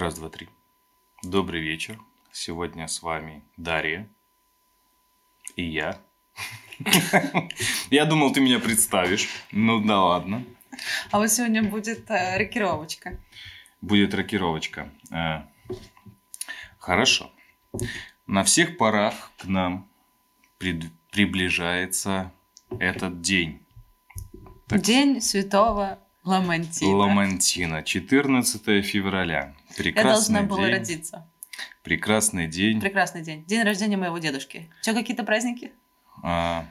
Раз, два, три. Добрый вечер. Сегодня с вами Дарья и я. Я думал, ты меня представишь. Ну да ладно. А вот сегодня будет э, рокировочка. Будет рокировочка. Э, Хорошо. На всех парах к нам приближается этот день. День Святого Ламантина. Ламантина, 14 февраля. Я Прекрасный должна была день. родиться. Прекрасный день. Прекрасный день. День рождения моего дедушки. Че, какие-то праздники? А,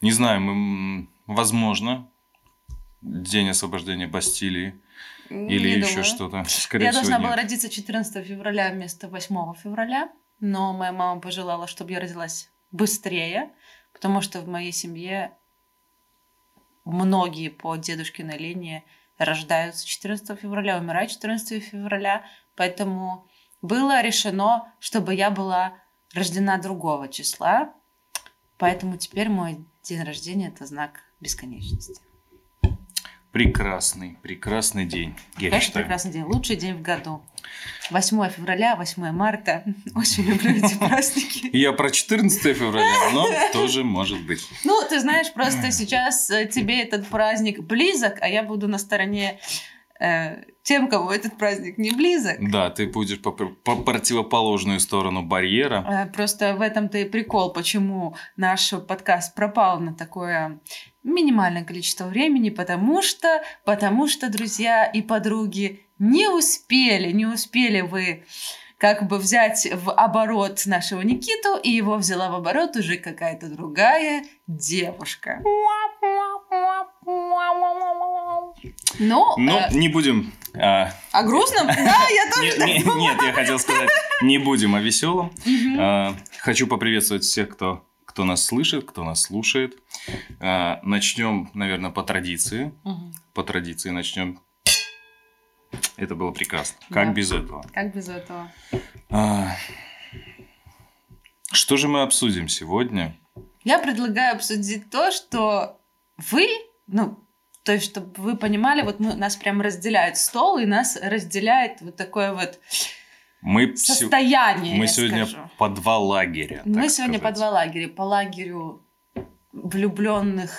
не знаю, мы, возможно, день освобождения Бастилии или Не еще что-то. Скорее Я всего, должна нет. была родиться 14 февраля вместо 8 февраля, но моя мама пожелала, чтобы я родилась быстрее, потому что в моей семье многие по дедушкиной линии рождаются 14 февраля, умирают 14 февраля, поэтому было решено, чтобы я была рождена другого числа, поэтому теперь мой день рождения это знак бесконечности. Прекрасный, прекрасный день, я Конечно, считаю. прекрасный день. Лучший день в году. 8 февраля, 8 марта. Очень люблю эти праздники. Я про 14 февраля, но тоже может быть. Ну, ты знаешь, просто сейчас э, тебе этот праздник близок, а я буду на стороне э, тем, кому этот праздник не близок. Да, ты будешь по, по противоположную сторону барьера. Э, Просто в этом-то и прикол, почему наш подкаст пропал на такое минимальное количество времени, потому что, потому что, друзья и подруги, не успели, не успели вы как бы взять в оборот нашего Никиту, и его взяла в оборот уже какая-то другая девушка. Ну, Ну, э, не будем... а, о грустном? Да, я тоже нет, я хотел сказать, не будем о веселом. А, Хочу поприветствовать всех, кто, кто нас слышит, кто нас слушает. А, Начнем, наверное, по традиции. Мгм. По традиции начнем. Это было прекрасно. Как Да. без этого? Как без этого? А, Что же мы обсудим сегодня? Я предлагаю обсудить то, что вы, ну, то есть, чтобы вы понимали, вот мы, нас прям разделяет стол, и нас разделяет вот такое вот Мы, состояние, мы сегодня скажу. по два лагеря. Мы сегодня по сказать. два лагеря. По лагерю влюбленных,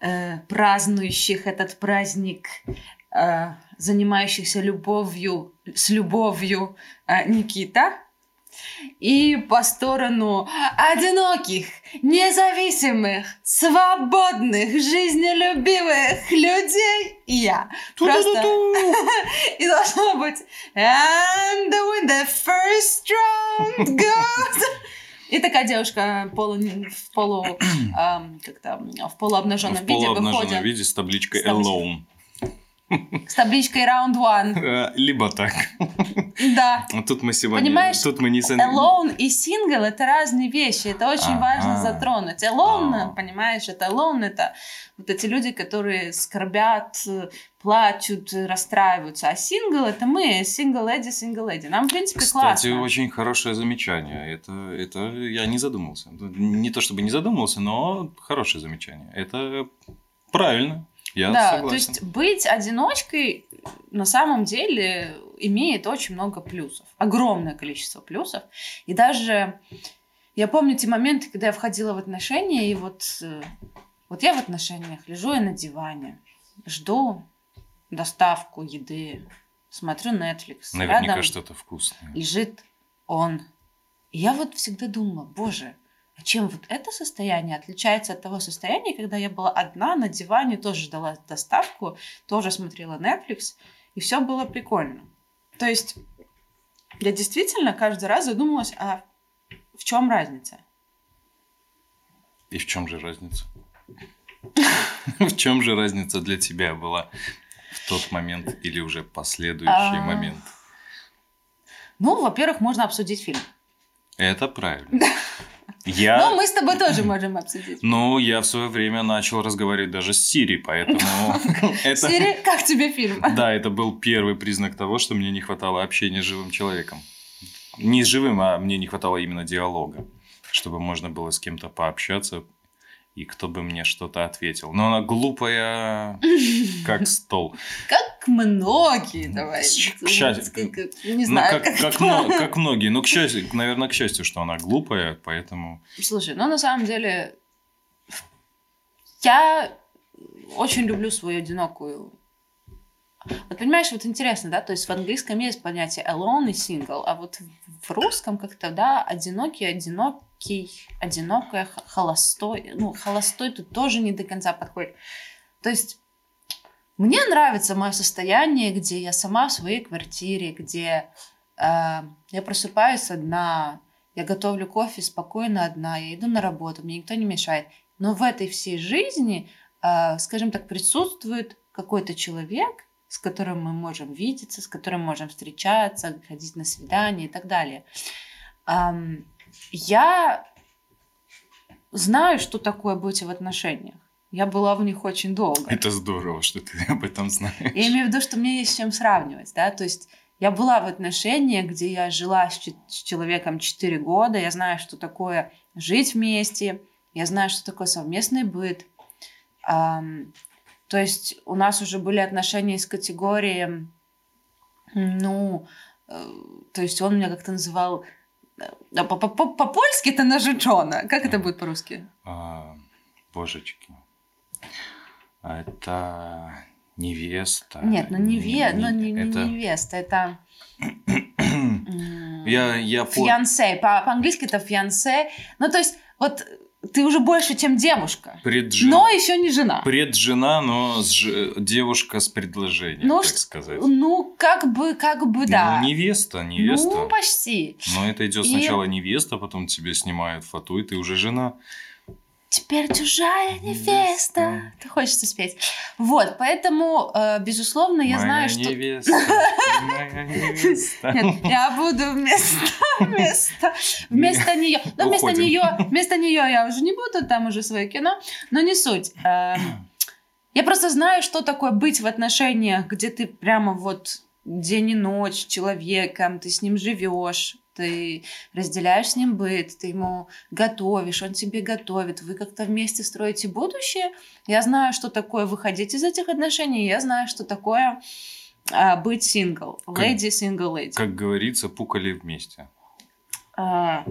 э, празднующих этот праздник, э, занимающихся любовью, с любовью э, Никита. И по сторону одиноких, независимых, свободных, жизнелюбивых людей я. Просто... И должно быть And when the first round goes... И такая девушка полу, в полу, эм, как там, в полуобнаженном В виде полуобнаженном выходит виде С табличкой. Alone. С табличкой Round One. Э, Либо так. Да. Тут мы сегодня... Понимаешь, Тут мы не... Alone и сингл это разные вещи. Это очень важно затронуть. Alone, понимаешь, это alone это вот эти люди, которые скорбят, э, плачут, э, расстраиваются. А сингл это мы, сингл леди, сингл леди. Нам, в принципе, Кстати, классно. очень хорошее замечание. Это, это я не задумался. Не то чтобы не задумался, но хорошее замечание. Это правильно. Я да, согласен. то есть быть одиночкой на самом деле имеет очень много плюсов. Огромное количество плюсов. И даже я помню те моменты, когда я входила в отношения, и вот, э, вот я в отношениях, лежу я на диване, жду доставку еды, смотрю Netflix. Наверняка что-то вкусное. лежит он. И я вот всегда думала, боже, чем вот это состояние отличается от того состояния, когда я была одна на диване, тоже ждала доставку, тоже смотрела Netflix, и все было прикольно. То есть я действительно каждый раз задумалась, а в чем разница? И в чем же разница? В чем же разница для тебя была в тот момент или уже последующий А. момент? Ну, во-первых, можно обсудить фильм. Это правильно. Я... Но мы с тобой тоже можем обсудить. Ну, я в свое время начал разговаривать даже с Сири, поэтому это... Сири, как тебе фильм? Да, это был первый признак того, что мне не хватало общения с живым человеком. Не с живым, а мне не хватало именно диалога, чтобы можно было с кем-то пообщаться, и кто бы мне что-то ответил. Но она глупая, как стол. Как как многие, давай. К счастью, Не Ну, знаю, как, как, мно- как многие. Ну, к счастью, наверное, к счастью, что она глупая, поэтому... Слушай, ну на самом деле я очень люблю свою одинокую. Вот понимаешь, вот интересно, да, то есть в английском есть понятие alone и single, а вот в русском как-то, да, одинокий, одинокий, одинокая, холостой. Ну, холостой тут тоже не до конца подходит. То есть мне нравится мое состояние, где я сама в своей квартире, где э, я просыпаюсь одна, я готовлю кофе спокойно одна, я иду на работу, мне никто не мешает. Но в этой всей жизни, э, скажем так, присутствует какой-то человек, с которым мы можем видеться, с которым можем встречаться, ходить на свидания и так далее. Ам, я знаю, что такое быть в отношениях. Я была в них очень долго. Это здорово, что ты об этом знаешь. Я имею в виду, что мне есть с чем сравнивать, да, то есть я была в отношениях, где я жила с, с человеком 4 года, я знаю, что такое жить вместе, я знаю, что такое совместный быт. Ам, то есть у нас уже были отношения из категории, ну, э, то есть он меня как-то называл, э, по- по- по- по-польски это нажичона, как это будет по-русски? А, божечки. А Это невеста. Нет, ну не, ве, ну, не, не это... невеста, это... Я, я Фиансе. По- По-английски это фиансе. Ну, то есть, вот ты уже больше, чем девушка. преджи- Но еще не жена. Преджена, но с ж- девушка с предложением, Ну, так сказать. Ну, как бы, как бы, да. Ну, невеста, невеста. Ну, почти. Но это идет И- сначала невеста, потом тебе снимают фату, и ты уже жена. Теперь чужая невеста. Ты хочется спеть. Вот, поэтому, э, безусловно, я Моя знаю, что... невеста, моя невеста. Нет, я буду вместо, вместо, вместо нее. Но вместо Уходим. нее, вместо нее я уже не буду, там уже свое кино, но не суть. Эм, Я просто знаю, что такое быть в отношениях, где ты прямо вот день и ночь с человеком, ты с ним живешь, ты разделяешь с ним быт, ты ему готовишь, он тебе готовит, вы как-то вместе строите будущее. Я знаю, что такое выходить из этих отношений, я знаю, что такое а, быть сингл, lady single lady. Как говорится, пукали вместе. А,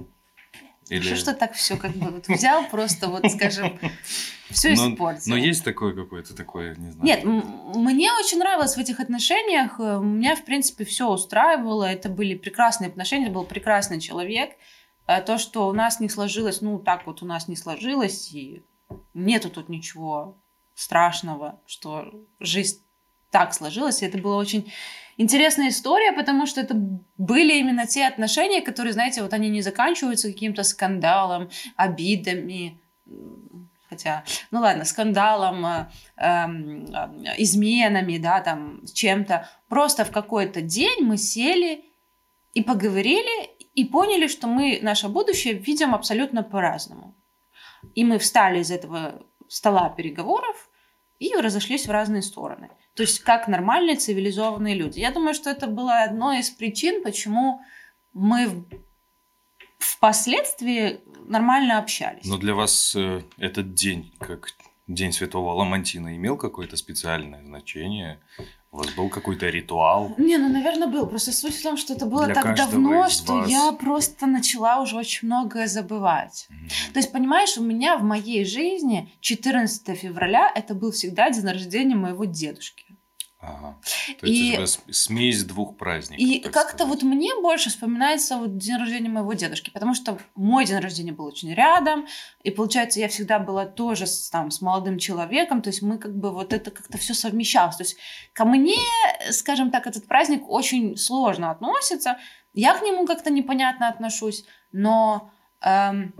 Или... Что ж ты так все как бы вот взял просто вот, скажем, все испортил. Но есть такое какое-то такое, не знаю. Нет, мне очень нравилось в этих отношениях. э, Меня, в принципе, все устраивало. Это были прекрасные отношения, это был прекрасный человек. А то, что у нас не сложилось, ну, так вот у нас не сложилось, и нету тут ничего страшного, что жизнь так сложилась. И это была очень интересная история, потому что это были именно те отношения, которые, знаете, вот они не заканчиваются каким-то скандалом, обидами, хотя, ну ладно, скандалом, э, эм, э, изменами, да, там, чем-то. Просто в какой-то день мы сели и поговорили, и поняли, что мы наше будущее видим абсолютно по-разному. И мы встали из этого стола переговоров и разошлись в разные стороны. То есть как нормальные цивилизованные люди. Я думаю, что это было одной из причин, почему мы впоследствии нормально общались. Но для вас э, этот день, как День Святого Ламантина, имел какое-то специальное значение? У вас был какой-то ритуал? Не, ну, наверное, был. Просто суть в том, что это было Для так давно, что вас. я просто начала уже очень многое забывать. Мгм. То есть, понимаешь, у меня в моей жизни 14 февраля это был всегда день рождения моего дедушки. Ага. То есть И- у тебя смесь двух праздников. И как-то вот мне больше вспоминается вот день рождения моего дедушки, потому что мой день рождения был очень рядом, и получается, я всегда была тоже с, там, с молодым человеком, то есть мы как бы вот это как-то все совмещалось. То есть ко мне, скажем так, этот праздник очень сложно относится, я к нему как-то непонятно отношусь, но эм,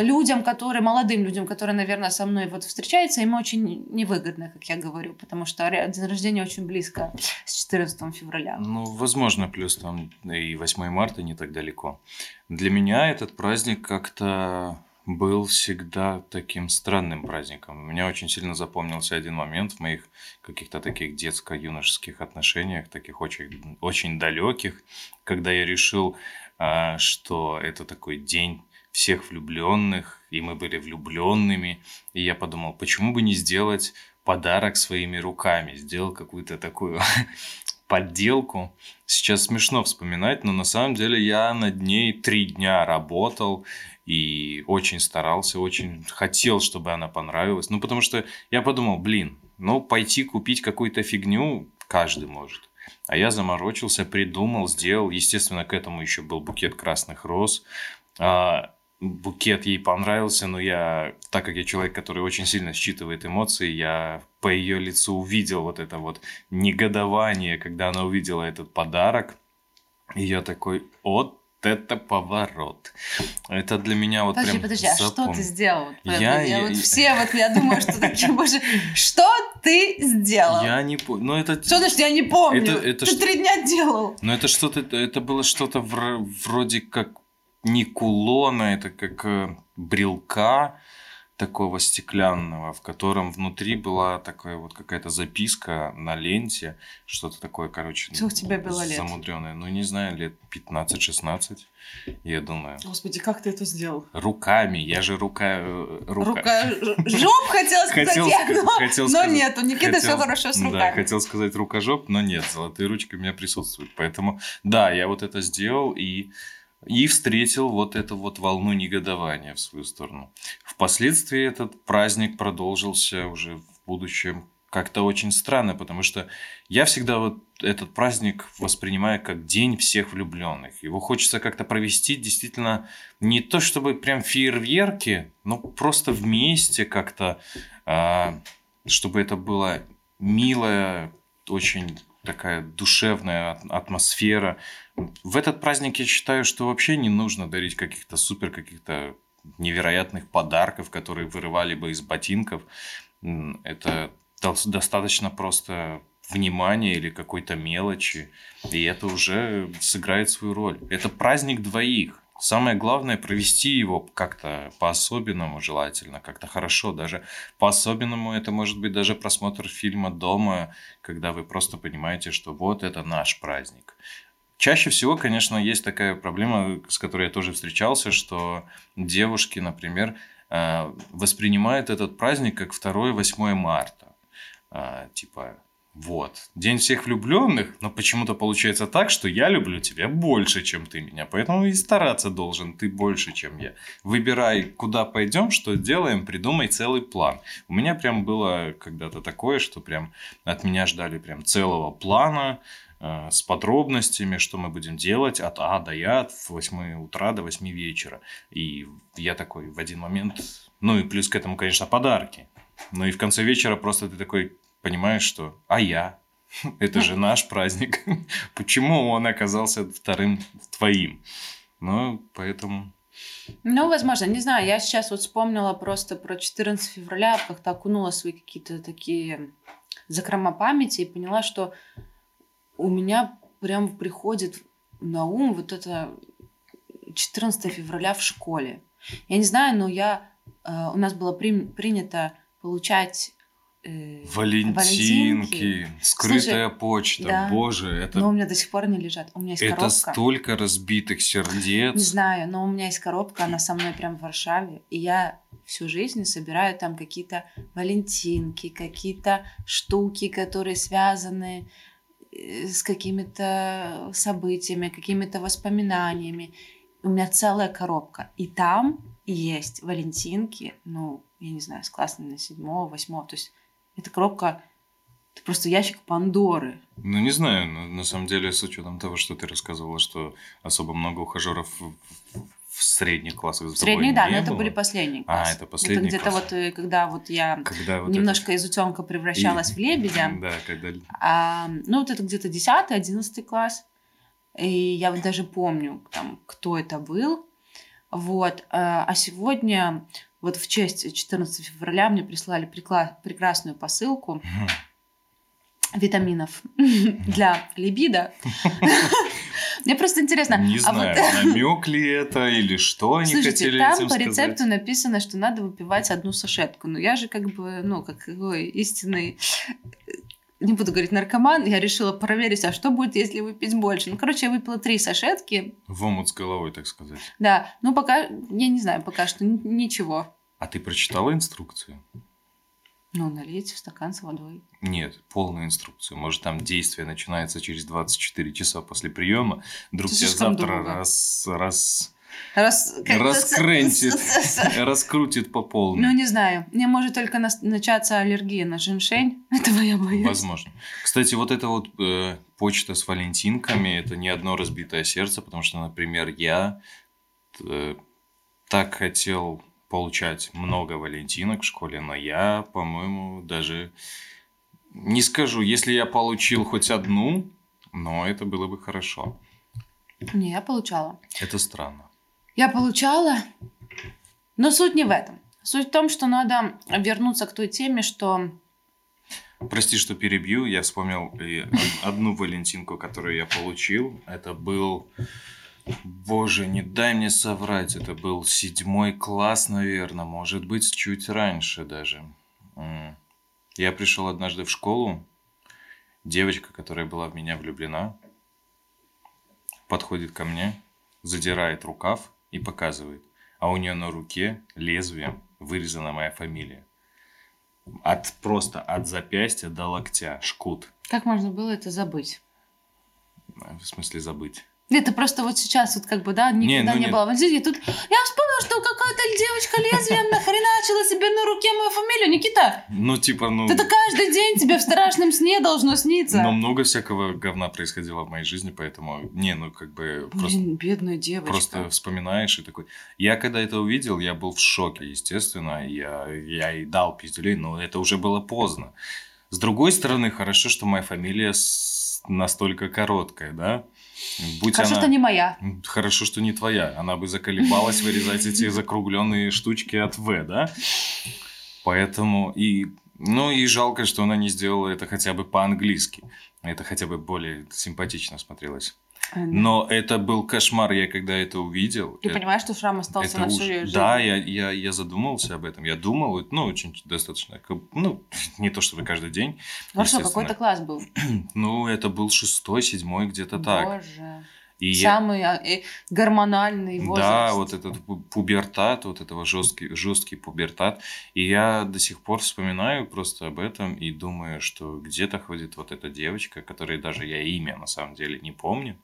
людям, которые, молодым людям, которые, наверное, со мной вот встречаются, им очень невыгодно, как я говорю, потому что день рождения очень близко с 14 февраля. Ну, возможно, плюс там и 8 марта не так далеко. Для меня этот праздник как-то был всегда таким странным праздником. Меня очень сильно запомнился один момент в моих каких-то таких детско-юношеских отношениях, таких очень, очень далеких, когда я решил, а, что это такой день всех влюбленных, и мы были влюбленными. И я подумал, почему бы не сделать подарок своими руками, сделал какую-то такую подделку. Сейчас смешно вспоминать, но на самом деле я над ней три дня работал и очень старался, очень хотел, чтобы она понравилась. Ну, потому что я подумал, блин, ну, пойти купить какую-то фигню каждый может. А я заморочился, придумал, сделал. Естественно, к этому еще был букет красных роз. А, букет ей понравился, но я, так как я человек, который очень сильно считывает эмоции, я по ее лицу увидел вот это вот негодование, когда она увидела этот подарок. И я такой, вот это поворот. Это для меня вот подожди, прям Подожди, а что ты сделал? Я, я, я, вот все вот, я думаю, что такие, боже, что ты сделал? Я не помню. Ну, это... Что значит, я не помню? Это, это ты что... три дня делал. Ну, это что-то, это было что-то вроде как не кулона, это как э, брелка такого стеклянного, в котором внутри была такая вот какая-то записка на ленте, что-то такое, короче, Сколько тебе было лет? замудренное. Ну, не знаю, лет 15-16, я думаю. Господи, как ты это сделал? Руками, я же рука... э, рука... Рука... Жоп хотел сказать Хотел я, но, хотел но сказать- нет, у Никиты все хотел- хорошо с Да, руками. хотел сказать рукожоп, но нет, золотые ручки у меня присутствуют. Поэтому, да, я вот это сделал и, и встретил вот эту вот волну негодования в свою сторону. Впоследствии этот праздник продолжился уже в будущем как-то очень странно, потому что я всегда вот этот праздник воспринимаю как день всех влюбленных. Его хочется как-то провести действительно не то чтобы прям фейерверки, но просто вместе как-то, а, чтобы это была милая, очень такая душевная атмосфера. В этот праздник я считаю, что вообще не нужно дарить каких-то супер, каких-то невероятных подарков, которые вырывали бы из ботинков. Это дос- достаточно просто внимания или какой-то мелочи, и это уже сыграет свою роль. Это праздник двоих. Самое главное провести его как-то по-особенному желательно, как-то хорошо. Даже по-особенному это может быть даже просмотр фильма дома, когда вы просто понимаете, что вот это наш праздник. Чаще всего, конечно, есть такая проблема, с которой я тоже встречался, что девушки, например, э, воспринимают этот праздник как 2-8 марта. А, Типа, вот, день всех влюбленных, но почему-то получается так, что я люблю тебя больше, чем ты меня, поэтому и стараться должен ты больше, чем я. Выбирай, куда пойдем, что делаем, придумай целый план. У меня прям было когда-то такое, что прям от меня ждали прям целого плана, э, с подробностями, что мы будем делать от А до Я, от 8 утра до 8 вечера. И я такой в один момент... Ну и плюс к этому, конечно, подарки. Ну и в конце вечера просто ты такой понимаешь, что «а я?» Это же наш праздник. Почему он оказался вторым твоим? Ну, поэтому... Ну, возможно, не знаю. Я сейчас вот вспомнила просто про 14 февраля, как-то окунула свои какие-то такие закрома памяти и поняла, что у меня прям приходит на ум вот это 14 февраля в школе. Я не знаю, но я э, у нас было при- принято получать э, Валентинки, скрытая почта, да. боже, это, но у меня до сих пор не лежат. У меня есть это коробка. столько разбитых сердец. Не знаю, но у меня есть коробка, она со мной прям в Варшаве, и я всю жизнь собираю там какие-то валентинки, какие-то штуки, которые связаны э, с какими-то событиями, какими-то воспоминаниями. У меня целая коробка, и там есть валентинки, ну, я не знаю, с классными на седьмого, восьмого, то есть эта коробка, это просто ящик Пандоры. Ну, не знаю, но на самом деле, с учетом того, что ты рассказывала, что особо много ухажеров в, средних классах за Средние, да, но это было. были последние А, классы. это последние где-то классы. вот, э, когда вот я Когда вот немножко из утенка превращалась И- в лебедя. Да, когда... А, ну, вот это где-то 10 11 класс. И я вот даже помню, там, кто это был. Вот. А а сегодня, вот в честь 14 февраля, мне прислали прикла- прекрасную посылку Мгм. витаминов для либидо. Мне просто интересно. Не а вот- знаю, намек ли это или что они Слушайте, хотели там этим по сказать. рецепту написано, что надо выпивать одну сашетку. Но я же как бы, ну, как какой истинный, не буду говорить наркоман, я решила проверить, а что будет, если выпить больше. Ну, короче, я выпила три сашетки, В омут с головой, так сказать. да. Ну, пока, я не знаю, пока что ничего. А ты прочитала инструкцию? Ну, налить в стакан с водой. Нет, полную инструкцию. Может, там действие начинается через 24 часа после приема. Вдруг тебя завтра долго. раз, раз, Как-то раскрентит, раскрутит по полной. Ну, не знаю. Мне может только начаться аллергия на женьшень. Этого я боюсь. Возможно. Кстати, вот эта вот э, почта с валентинками, это не одно разбитое сердце, потому что, например, я э, так хотел получать много валентинок в школе, но я, по-моему, даже не скажу, если я получил хоть одну, но это было бы хорошо. Не, я получала. Это странно. Я получала, но суть не в этом. Суть в том, что надо вернуться к той теме, что... Прости, что перебью. Я вспомнил одну валентинку, которую я получил. Это был... Боже, не дай мне соврать. Это был седьмой класс, наверное. Может быть, чуть раньше даже. Я пришел однажды в школу. Девочка, которая была в меня влюблена, подходит ко мне, задирает рукав и показывает. А у нее на руке лезвием вырезана моя фамилия. От, просто от запястья до локтя. Шкут. Как можно было это забыть? В смысле забыть. Это просто вот сейчас вот как бы, да, никогда ну не, нет. было. валентинки. Тут я вспомнила, что какая-то девочка лезвием нахреначила себе на руке мою Никита, Ну, типа, ну... это каждый день тебе в страшном сне должно сниться. Но много всякого говна происходило в моей жизни, поэтому... Не, ну, как бы... Просто, Блин, бедная девочка. просто вспоминаешь и такой... Я когда это увидел, я был в шоке, естественно. Я, я и дал пиздюлей, но это уже было поздно. С другой стороны, хорошо, что моя фамилия настолько короткая, да? Будь Хорошо, она... что не моя. Хорошо, что не твоя. Она бы заколебалась вырезать эти закругленные штучки от В, да? Поэтому и... Ну и жалко, что она не сделала это хотя бы по-английски. Это хотя бы более симпатично смотрелось. Но это был кошмар, я когда это увидел. Ты э- понимаешь, что шрам остался это на всю уж- жизнь? Да, я, я, я задумался об этом. Я думал, ну, очень достаточно, ну, не то чтобы каждый день. Хорошо, естественно. какой-то класс был. Ну, это был шестой, седьмой, где-то так. Боже. И я- Самый а, э, гормональный возраст. Да, вот этот пу- пубертат, вот этого жесткий, жесткий пубертат. И я до сих пор вспоминаю просто об этом и думаю, что где-то ходит вот эта девочка, которой даже я имя на самом деле не помню,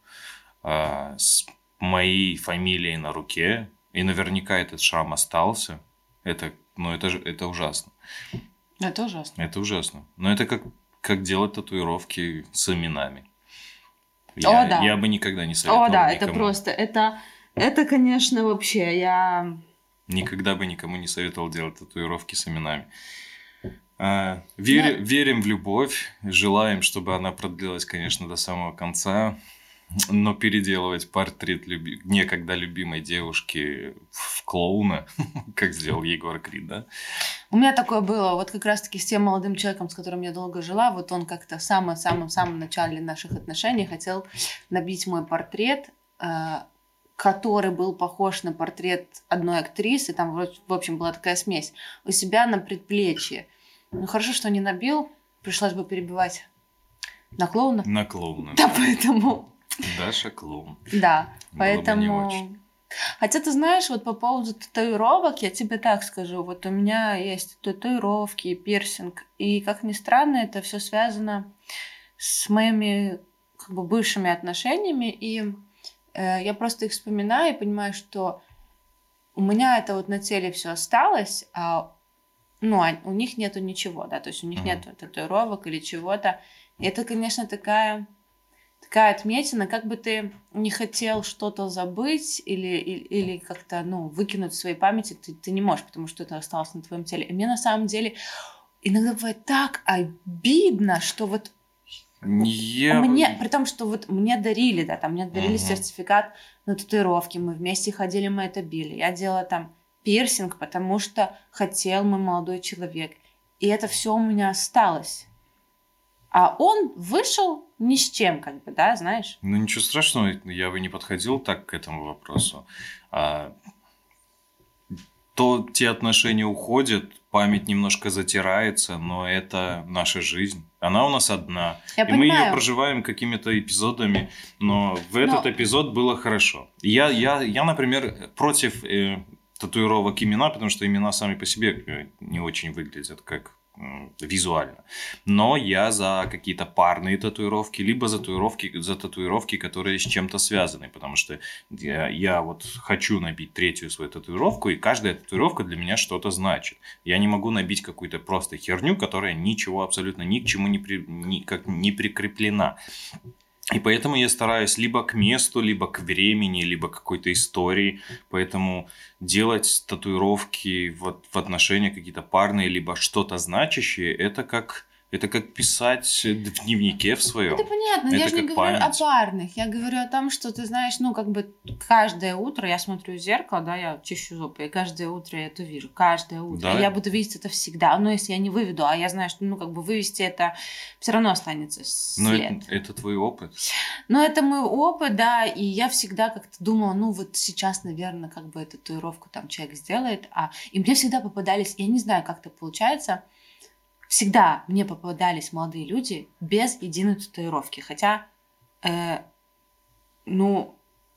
а, с моей фамилией на руке. И наверняка этот шрам остался. Это, ну, это, же- это ужасно. Это ужасно. Это ужасно. Но это как, как делать татуировки с именами. О, Я, да. я бы никогда не советовал О, да, это никому. просто, это, это, конечно, вообще, я... Никогда бы никому не советовал делать татуировки с именами. А, вере- Верим в любовь, желаем, чтобы она продлилась, конечно, до самого конца, но переделывать портрет люби- некогда любимой девушки в клоуна, как сделал Егор Крид, да? У меня такое было, вот как раз-таки с тем молодым человеком, с которым я долго жила, вот он как-то в самом-самом-самом начале наших отношений хотел набить мой портрет, э, который был похож на портрет одной актрисы, там, в общем, была такая смесь, у себя на предплечье. Ну, хорошо, что не набил, пришлось бы перебивать на клоуна. На клоуна. Да, поэтому... Даша клоун. Да, Было поэтому... Хотя ты знаешь, вот по поводу татуировок, я тебе так скажу, вот у меня есть татуировки, пирсинг, и как ни странно, это все связано с моими как бы бывшими отношениями, и э, я просто их вспоминаю и понимаю, что у меня это вот на теле все осталось, а ну, а у них нету ничего, да, то есть у них Мгм. нету татуировок или чего-то. И это, конечно, такая такая отметина, как бы ты не хотел что-то забыть или, или, или как-то, ну, выкинуть в своей памяти, ты, ты не можешь, потому что это осталось на твоем теле. И мне на самом деле иногда бывает так обидно, что вот Я... мне, при том, что вот мне дарили, да, там мне дарили Мгм. сертификат на татуировки, мы вместе ходили, мы это били. Я делала там пирсинг, потому что хотел мой молодой человек. И это все у меня осталось. А он вышел ни с чем, как бы, да, знаешь? Ну, ничего страшного, я бы не подходил так к этому вопросу. А, то те отношения уходят, память немножко затирается, но это наша жизнь. Она у нас одна. Я и мы ее понимаю. проживаем какими-то эпизодами, но в этот Но- эпизод было хорошо. Я, я, я например, против э, татуировок имена, потому что имена сами по себе э, не очень выглядят как визуально. Но я за какие-то парные татуировки, либо за татуировки, за татуировки, которые с чем-то связаны, потому что я, я вот хочу набить третью свою татуировку, и каждая татуировка для меня что-то значит. Я не могу набить какую-то просто херню, которая ничего абсолютно ни к чему не, при, ни, как, не прикреплена. И поэтому я стараюсь либо к месту, либо к времени, либо какой-то истории. Поэтому делать татуировки в, в отношения какие-то парные, либо что-то значащее, это как это как писать в дневнике в своем. Это понятно, это я же не говорю память. о парных. Я говорю о том, что ты знаешь, ну, как бы каждое утро я смотрю в зеркало, да, я чищу зубы, и каждое утро я это вижу. Каждое утро. Да? Я буду видеть это всегда. Но если я не выведу, а я знаю, что, ну, как бы вывести это все равно останется след. Но это, это твой опыт. Ну, это мой опыт, да, и я всегда как-то думала, ну, вот сейчас, наверное, как бы эту татуировку там человек сделает, а... И мне всегда попадались, я не знаю, как это получается, всегда мне попадались молодые люди без единой татуировки. Хотя, э, ну,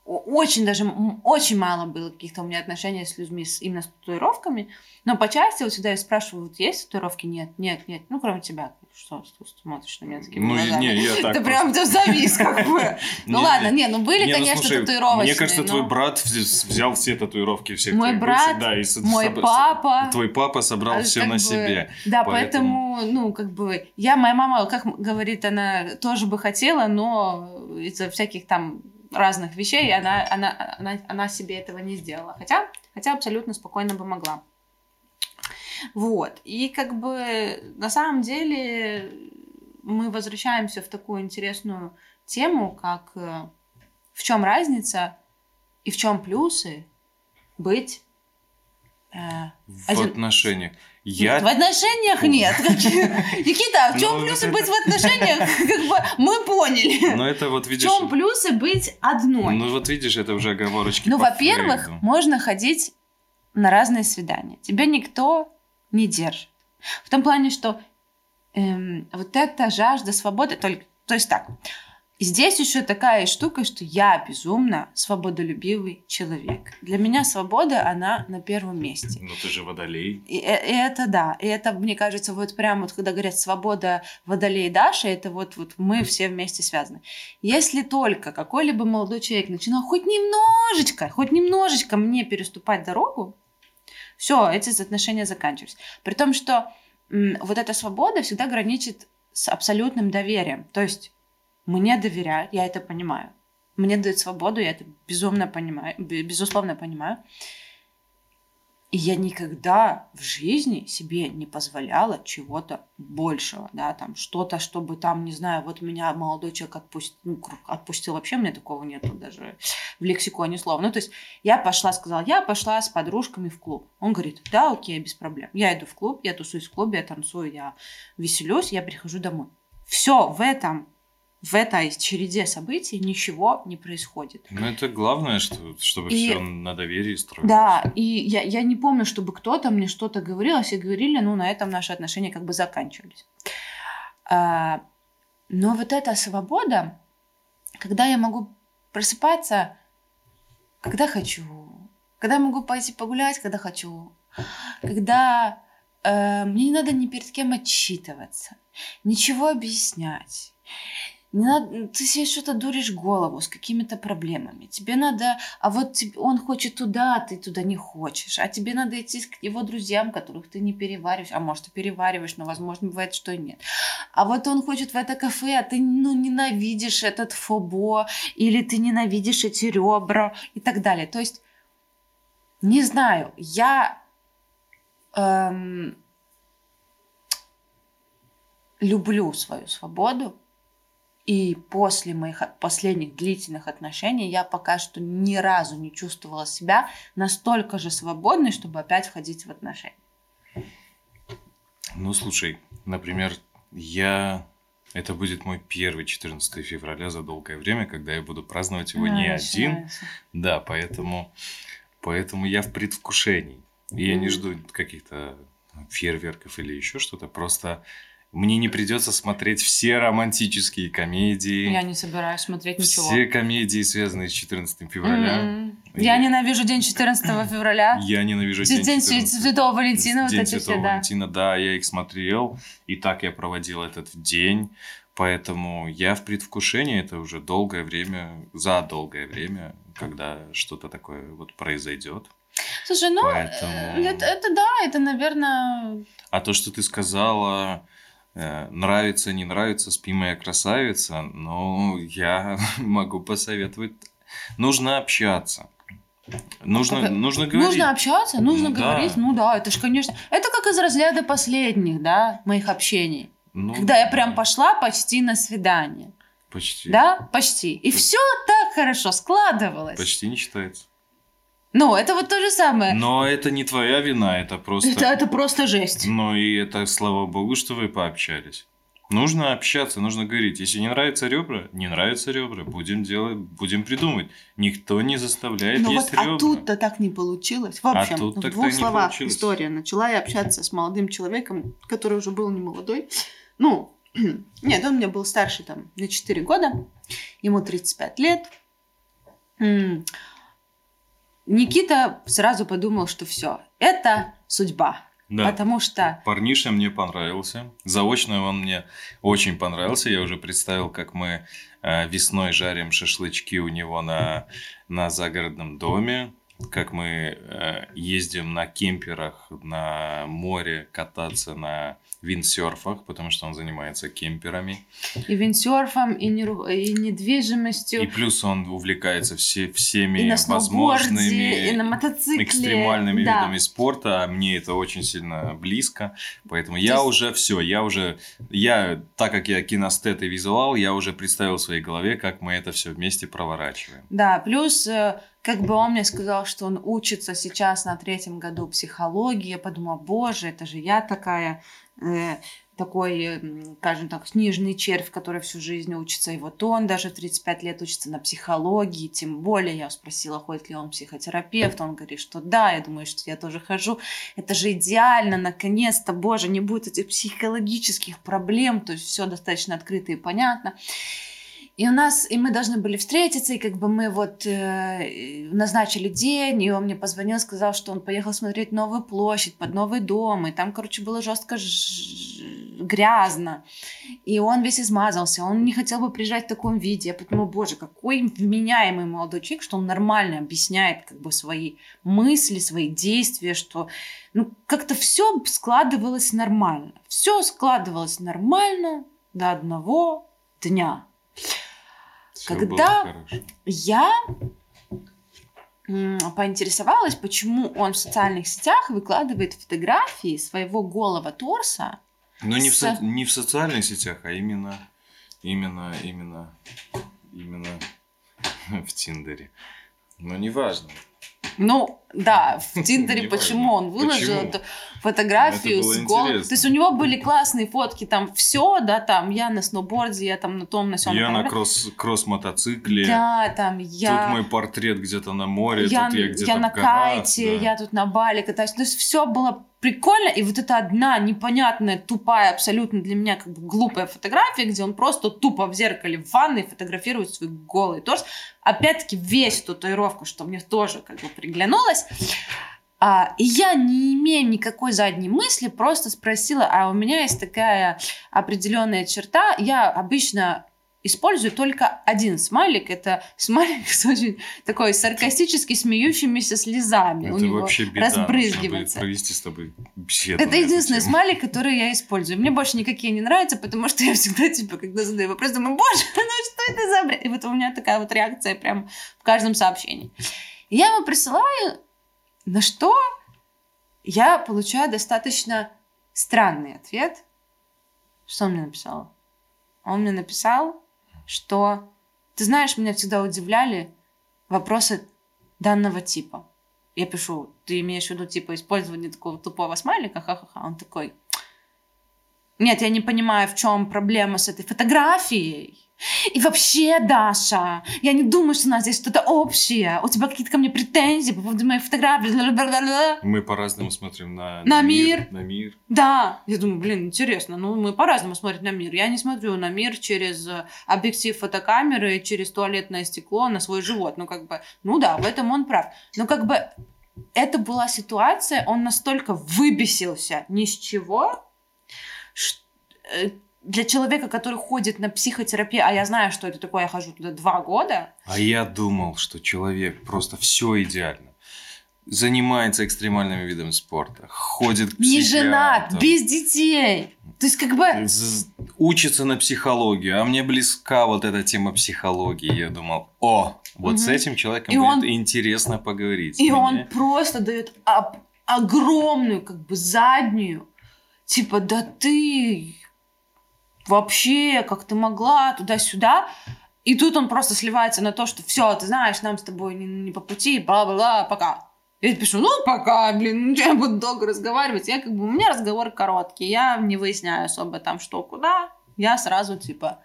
очень даже, очень мало было каких-то у меня отношений с людьми с, именно с татуировками. Но по части вот сюда я спрашиваю, вот есть татуировки? Нет, нет, нет. Ну, кроме тебя. Что ты смотришь на меня такими ну, глазами? Не, я так Ты прям ты завис как бы. Ну ладно, не, ну были, ну конечно, татуировочные. Мне кажется, твой брат взял все татуировки всех Мой брат, мой папа. Твой папа собрал все на себе. Да, поэтому, ну, как бы, я, моя мама, как говорит, она тоже бы хотела, но из-за всяких там разных вещей она, она, она, она себе этого не сделала. Хотя, хотя абсолютно спокойно бы могла. Вот. И как бы на самом деле мы возвращаемся в такую интересную тему, как э, в чем разница и в чем плюсы быть э, в один... отношениях. Я... В отношениях нет. Никита, в чем ну, плюсы быть в отношениях? Как бы мы поняли. Ну, это вот видишь... В чем плюсы быть одной? Ну, вот видишь, это уже оговорочки Ну, во-первых, можно ходить на разные свидания. Тебя никто не держит. В том плане, что эм, вот эта жажда свободы, только, то есть так, здесь еще такая штука, что я безумно свободолюбивый человек. Для меня свобода, она на первом месте. Ну ты же водолей. И, и, и это да, и это, мне кажется, вот прямо вот когда говорят свобода водолей Даша, это вот, вот мы все вместе связаны. Если только какой-либо молодой человек начинал хоть немножечко, хоть немножечко мне переступать дорогу, все, эти отношения заканчиваются. При том, что м, вот эта свобода всегда граничит с абсолютным доверием. То есть мне доверяют, я это понимаю. Мне дают свободу, я это безумно понимаю, безусловно понимаю. И я никогда в жизни себе не позволяла чего-то большего, да, там что-то, чтобы там, не знаю, вот меня молодой человек отпустил, ну, отпустил вообще, мне такого нету даже в лексиконе слова. Ну, то есть я пошла, сказала, я пошла с подружками в клуб. Он говорит, да, окей, без проблем. Я иду в клуб, я тусуюсь в клубе, я танцую, я веселюсь, я прихожу домой. Все в этом в этой череде событий ничего не происходит. Ну, это главное, что, чтобы и, все на доверии строилось. Да, и я, я не помню, чтобы кто-то мне что-то говорил, а все говорили, ну, на этом наши отношения как бы заканчивались. А, но вот эта свобода, когда я могу просыпаться, когда хочу, когда я могу пойти погулять, когда хочу, когда э, мне не надо ни перед кем отчитываться, ничего объяснять не надо, ты себе что-то дуришь голову с какими-то проблемами. Тебе надо, а вот тебе, он хочет туда, а ты туда не хочешь. А тебе надо идти к его друзьям, которых ты не перевариваешь. А может, ты перевариваешь, но, возможно, бывает, что и нет. А вот он хочет в это кафе, а ты, ну, ненавидишь этот фобо, или ты ненавидишь эти ребра и так далее. То есть, не знаю, я эм, люблю свою свободу, и после моих последних длительных отношений я пока что ни разу не чувствовала себя настолько же свободной, чтобы опять входить в отношения. Ну, слушай, например, я... Это будет мой первый 14 февраля за долгое время, когда я буду праздновать его а, не один. Да, поэтому, поэтому я в предвкушении. И я не жду каких-то фейерверков или еще что-то. Просто Мне не придется смотреть все романтические комедии. Я не собираюсь смотреть ничего. Все комедии, связанные с 14 февраля. М-м. Я ненавижу день 14 февраля. Я ненавижу День, день, Свя- 14. Святого Валентина, вот День эти Святого все, да. Валентина, да, я их смотрел, и так я проводил этот день, поэтому я в предвкушении, это уже долгое время, за долгое время, когда что-то такое вот произойдет. Слушай, ну, Поэтому- э, это, это да, это, наверное, А то, что ты сказала, нравится, не нравится, спи моя красавица, ну, я могу посоветовать. Нужно общаться. Нужно, Так, нужно говорить. нужно общаться, нужно Ну да. говорить. Ну да, это же, конечно, это как из разряда последних, да, моих общений. Ну, Когда я прям пошла почти на свидание. Почти. Да, почти. И все так хорошо складывалось. Почти не считается. Ну, это вот то же самое. Но это не твоя вина, это просто... Это, это просто жесть. Ну и это, слава богу, что вы пообщались. Нужно общаться, нужно говорить. Если не нравятся ребра, не нравятся ребра, будем делать, будем придумать. Никто не заставляет Ну есть вот, ребра. а тут-то так не получилось. В А общем, тут в двух словах получилось. история. Начала я общаться с молодым человеком, который уже был не молодой. Ну, нет, он мне был старше там на 4 года. Ему 35 лет. Никита сразу подумал, что все, это судьба. Да. Потому что Парниша мне понравился. Заочно он мне очень понравился. Я уже представил, как мы э, весной жарим шашлычки у него на, на загородном доме. Как мы э, ездим на кемперах на море кататься на виндсерфах, потому что он занимается кемперами. и виндсерфом, и, неру- и недвижимостью, И плюс он увлекается все, всеми и на возможными и на мотоцикле. экстремальными Да. видами спорта, а мне это очень сильно близко, поэтому я есть- уже все, я уже, я, так как я кинестет и визуал, я уже представил в своей голове, как мы это все вместе проворачиваем. Да, плюс, э, как бы он мне сказал, что он учится сейчас на третьем году психологии, я подумала, боже, это же я такая, э, такой, э, м, скажем так, снежный червь, который всю жизнь учится, и вот он даже в 35 лет учится на психологии, тем более я спросила, ходит ли он психотерапевт, он говорит, что да, я думаю, что я тоже хожу, это же идеально, наконец-то, боже, не будет этих психологических проблем, то есть все достаточно открыто и понятно. И у нас, и мы должны были встретиться, и как бы мы вот э, назначили день, и он мне позвонил, сказал, что он поехал смотреть новую площадь под новый дом, и там, короче, было жестко грязно, и он весь измазался, он не хотел бы приезжать в таком виде. Я подумала, боже, какой вменяемый молодой человек, что он нормально объясняет как бы свои мысли, свои действия, что ну как-то все складывалось нормально, все складывалось нормально до одного дня. Когда-. Я поинтересовалась, почему он в социальных сетях выкладывает фотографии своего голого торса. Но не в, с- со- не в социальных сетях, а именно, именно, именно, именно в Тиндере. Но неважно. Ну, да, в Тиндере почему он выложил эту фотографию Это было с голым. То есть у него были классные фотки, там все, да, там я на сноуборде, я там на том, на сём. я на кросс-мотоцикле. Да, там я... Тут мой портрет где-то на море, тут я где-то я на кайте, я тут на Бали катаюсь. То есть все было прикольно, и вот эта одна непонятная, тупая, абсолютно для меня как бы глупая фотография, где он просто тупо в зеркале в ванной фотографирует свой голый торс. Опять-таки весь татуировку, что мне тоже как бы приглянулось. А, и я, не имея никакой задней мысли, просто спросила, а у меня есть такая определенная черта, я обычно использую только один смайлик. Это смайлик с очень такой саркастически смеющимися слезами. У Это него вообще беда. Разбрызгивается. провести с тобой беседу. Это единственный тему. смайлик, который я использую. Мне больше никакие не нравятся, потому что я всегда, типа, когда задаю вопрос, думаю, боже, ну что это за бред? И вот у меня такая вот реакция прям в каждом сообщении. И я ему присылаю, на что я получаю достаточно странный ответ. Что он мне написал? Он мне написал, что, ты знаешь, меня всегда удивляли вопросы данного типа. Я пишу, ты имеешь в виду, типа, использование такого тупого смайлика? Ха-ха-ха. Он такой, Нет, я не понимаю, в чем проблема с этой фотографией. И вообще, Даша, я не думаю, что у нас здесь что-то общее. У тебя какие-то ко мне претензии по поводу моих фотографий. Бла-бла-бла-бла. Мы по-разному смотрим на, На мир. На мир. Да, я думаю, блин, интересно. Ну, мы по-разному смотрим на мир. Я не смотрю на мир через э, объектив фотокамеры, через туалетное стекло на свой живот. Ну, как бы, ну да, в этом он прав. Но как бы это была ситуация, он настолько выбесился ни с чего, для человека, который ходит на психотерапию, а я знаю, что это такое, я хожу туда два года, А я думал, что человек просто все идеально. Занимается экстремальными видами спорта, ходит к не женат, без детей. То есть как бы... учится на психологию, а мне близка вот эта тема психологии. Я думал, о, вот с Мгм. этим человеком И будет он- интересно поговорить. И Мне- он просто дает об- огромную, как бы, заднюю. Типа, да ты вообще, как ты могла, туда-сюда. И тут он просто сливается на то, что все, ты знаешь, нам с тобой не, не по пути, бла-бла-бла, пока. Я пишу, ну, пока, блин, ну, что я буду долго разговаривать. Я как бы, у меня разговор короткий, я не выясняю особо там что, куда. Я сразу, типа,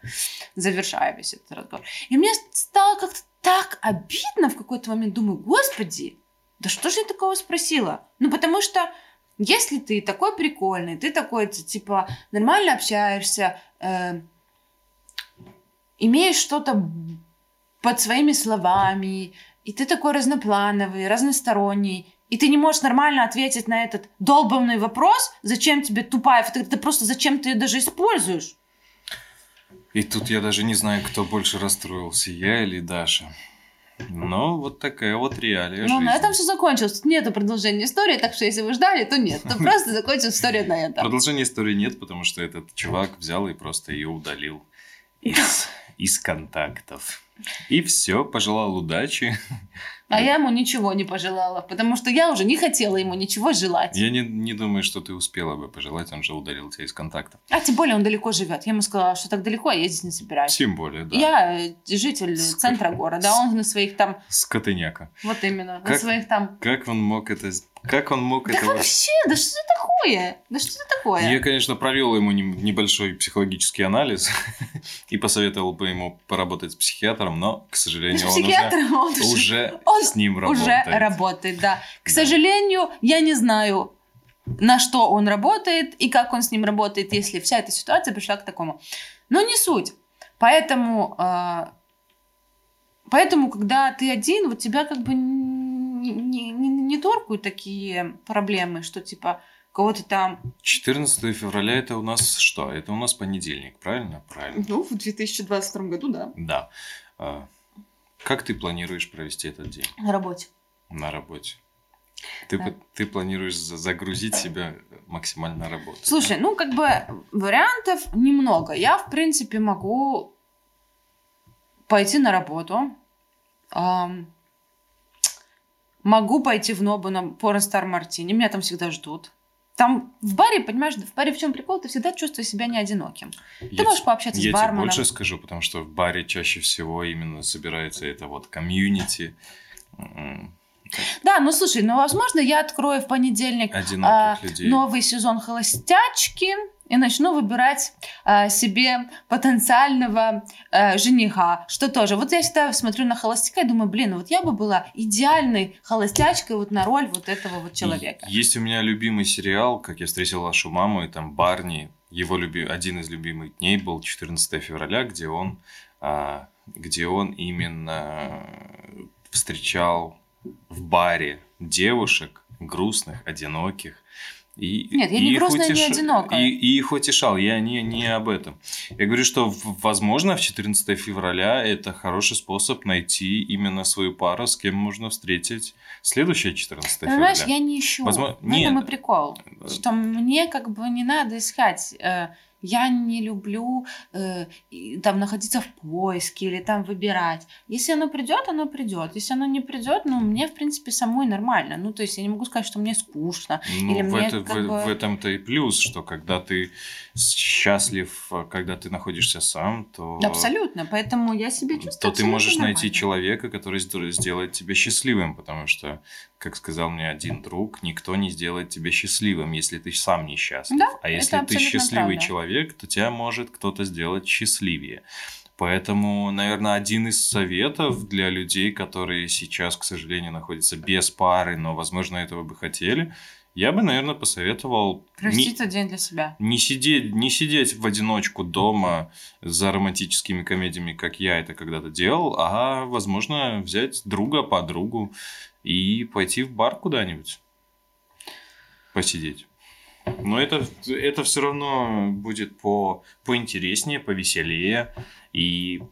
завершаю весь этот разговор. И мне стало как-то так обидно в какой-то момент. Думаю, господи, да что же я такого спросила? Ну, потому что если ты такой прикольный, ты такой, типа, нормально общаешься, э, имеешь что-то под своими словами, и ты такой разноплановый, разносторонний, и ты не можешь нормально ответить на этот долбанный вопрос, зачем тебе тупая фотография, просто зачем ты ее даже используешь? И тут я даже не знаю, кто больше расстроился, я или Даша. Но вот такая вот реалия Ну, жизни. на этом все закончилось. Тут нету продолжения истории, так что если вы ждали, то нет. То просто закончилась история на этом. Продолжения истории нет, потому что этот чувак взял и просто ее удалил из, из контактов. И все, пожелал удачи. А я ему ничего не пожелала, потому что я уже не хотела ему ничего желать. Я не, не думаю, что ты успела бы пожелать, он же удалил тебя из контактов. А тем более он далеко живет. Я ему сказала, что так далеко я ездить не собираюсь. Тем более, да. Я э, житель Ск- центра города, а он на своих там, Скотыняка. вот именно, на Как- своих там... Как он мог это... Как он мог Да это... вообще, да что это такое? Да что это такое? Я, конечно, провел ему небольшой психологический анализ и посоветовал бы ему поработать с психиатром, но, к сожалению, он уже, Психиатр, он уже, уже он с ним уже работает. работает, да. К Да. сожалению, я не знаю, на что он работает и как он с ним работает, если вся эта ситуация пришла к такому. Но не суть. Поэтому, а, поэтому когда ты один, вот тебя как бы не, не, не, не торкают такие проблемы, что типа кого-то там... 14 февраля это у нас что? Это у нас понедельник, правильно? Правильно. Ну, в 2022 году, да. Да. А, Как ты планируешь провести этот день На работе. на работе? Ты, Да. ты планируешь за- загрузить себя максимально работой? Слушай, ну как бы вариантов немного. Я, в принципе, могу пойти на работу. ам, могу пойти в Нобу на Порнстар Мартини. Меня там всегда ждут. Там в баре, понимаешь, в баре в чем прикол? Ты всегда чувствуешь себя не одиноким. Я Ты можешь пообщаться Я с тебе барменом. больше скажу, потому что в баре чаще всего именно собирается это вот комьюнити м, Да, ну слушай, ну возможно, я открою в понедельник а, людей. новый сезон холостячки и начну выбирать а, себе потенциального а, жениха, что тоже. Вот я всегда смотрю на холостяка и думаю, блин, вот я бы была идеальной холостячкой вот на роль вот этого вот человека. Есть у меня любимый сериал, как я встретил вашу маму, и там Барни, его люби... один из любимых дней был 14 февраля, где он, а, где он именно встречал в баре девушек грустных, одиноких. И, Нет, я и не грустная, не утеш- одинокая. И, и их утешал, я не, не об этом. Я говорю, что, возможно, в 14 февраля это хороший способ найти именно свою пару, с кем можно встретить следующее 14 Понимаешь, февраля. я не ищу. Возможно- В этом нет. и прикол. Что мне как бы не надо искать. Э, Я не люблю э, там находиться в поиске или там выбирать. Если оно придет, оно придет. Если оно не придет, ну, мне, в принципе, самой нормально. Ну, то есть я не могу сказать, что мне скучно. Ну, или в, мне это, как в, бы... в этом-то и плюс, что когда ты счастлив, когда ты находишься сам, то... Абсолютно. Поэтому я себе чувствую То ты можешь абсолютно найти нормально. человека, который сд- сделает тебя счастливым, потому что, как сказал мне один друг, никто не сделает тебя счастливым, если ты сам несчастлив. Да, а если ты счастливый правда. человек, то тебя может кто-то сделать счастливее. Поэтому, наверное, один из советов для людей, которые сейчас, к сожалению, находятся без пары, но, возможно, этого бы хотели, я бы, наверное, посоветовал не- этот день для себя. не сидеть, не сидеть в одиночку дома за романтическими комедиями, как я это когда-то делал, а, возможно, взять друга, подругу и пойти в бар куда-нибудь посидеть. Но это, это все равно будет по, поинтереснее, повеселее. И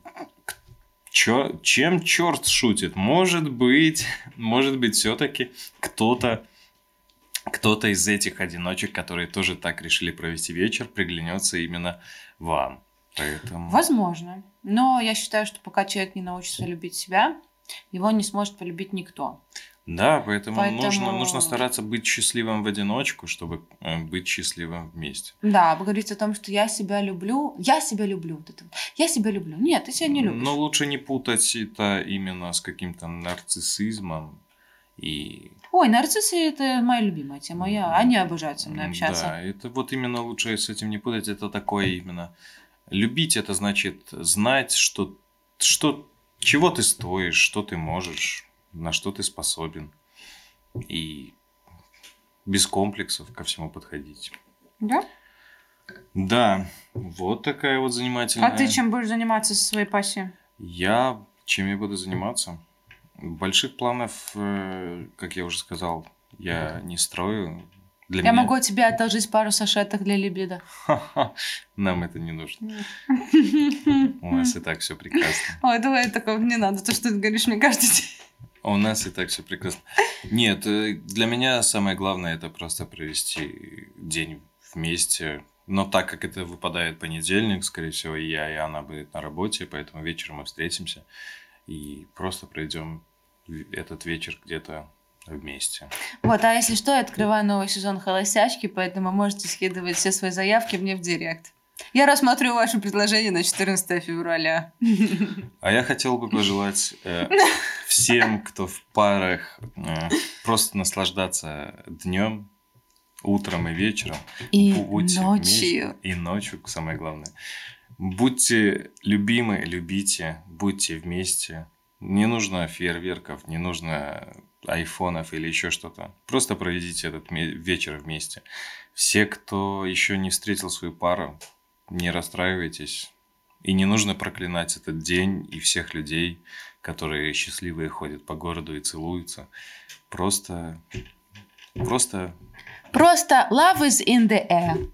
чё, чем черт шутит? Может быть, может быть, все-таки кто-то кто-то из этих одиночек, которые тоже так решили провести вечер, приглянется именно вам. Поэтому... Возможно. Но я считаю, что пока человек не научится любить себя, его не сможет полюбить никто. Да, поэтому, Поэтому- Нужно, нужно стараться быть счастливым в одиночку, чтобы э, быть счастливым вместе. Да, говорить о том, что я себя люблю, я себя люблю, вот это я себя люблю. Нет, ты себя не любишь. Но лучше не путать это именно с каким-то нарциссизмом и... Ой, нарциссы это моя любимая тема. Я, они обожают со мной общаться. Да, это вот именно лучше с этим не путать. Это такое именно... Любить это значит знать, что, что, чего ты стоишь, что ты можешь, на что ты способен. И без комплексов ко всему подходить. Да? Да, вот такая вот занимательная. А ты чем будешь заниматься со своей пассией? Я чем я буду заниматься? Больших планов, э, как я уже сказал, я не строю. Для Я меня- могу тебе одолжить пару сашеток для либидо. Нам это не нужно. У нас и так все прекрасно. Ой, давай такого не надо, то, что ты говоришь мне день. У нас и так все прекрасно. Нет, э, для меня самое главное это просто провести день вместе. Но так как это выпадает понедельник, скорее всего, и я, и она будет на работе, поэтому вечером мы встретимся и просто пройдем этот вечер где-то вместе. Вот, а если что, я открываю новый сезон «Холостячки», поэтому можете скидывать все свои заявки мне в директ. Я рассмотрю ваше предложение на 14 февраля. А я хотел бы пожелать э, всем, кто в парах, э, просто наслаждаться днем, утром и вечером. И Будьте ночью. вместе. И ночью, самое главное. Будьте любимы, любите, будьте вместе. Не нужно фейерверков, не нужно айфонов или еще что-то. Просто проведите этот вечер вместе. Все, кто еще не встретил свою пару, не расстраивайтесь. И не нужно проклинать этот день и всех людей, которые счастливые ходят по городу и целуются. Просто, просто Просто love is in the air.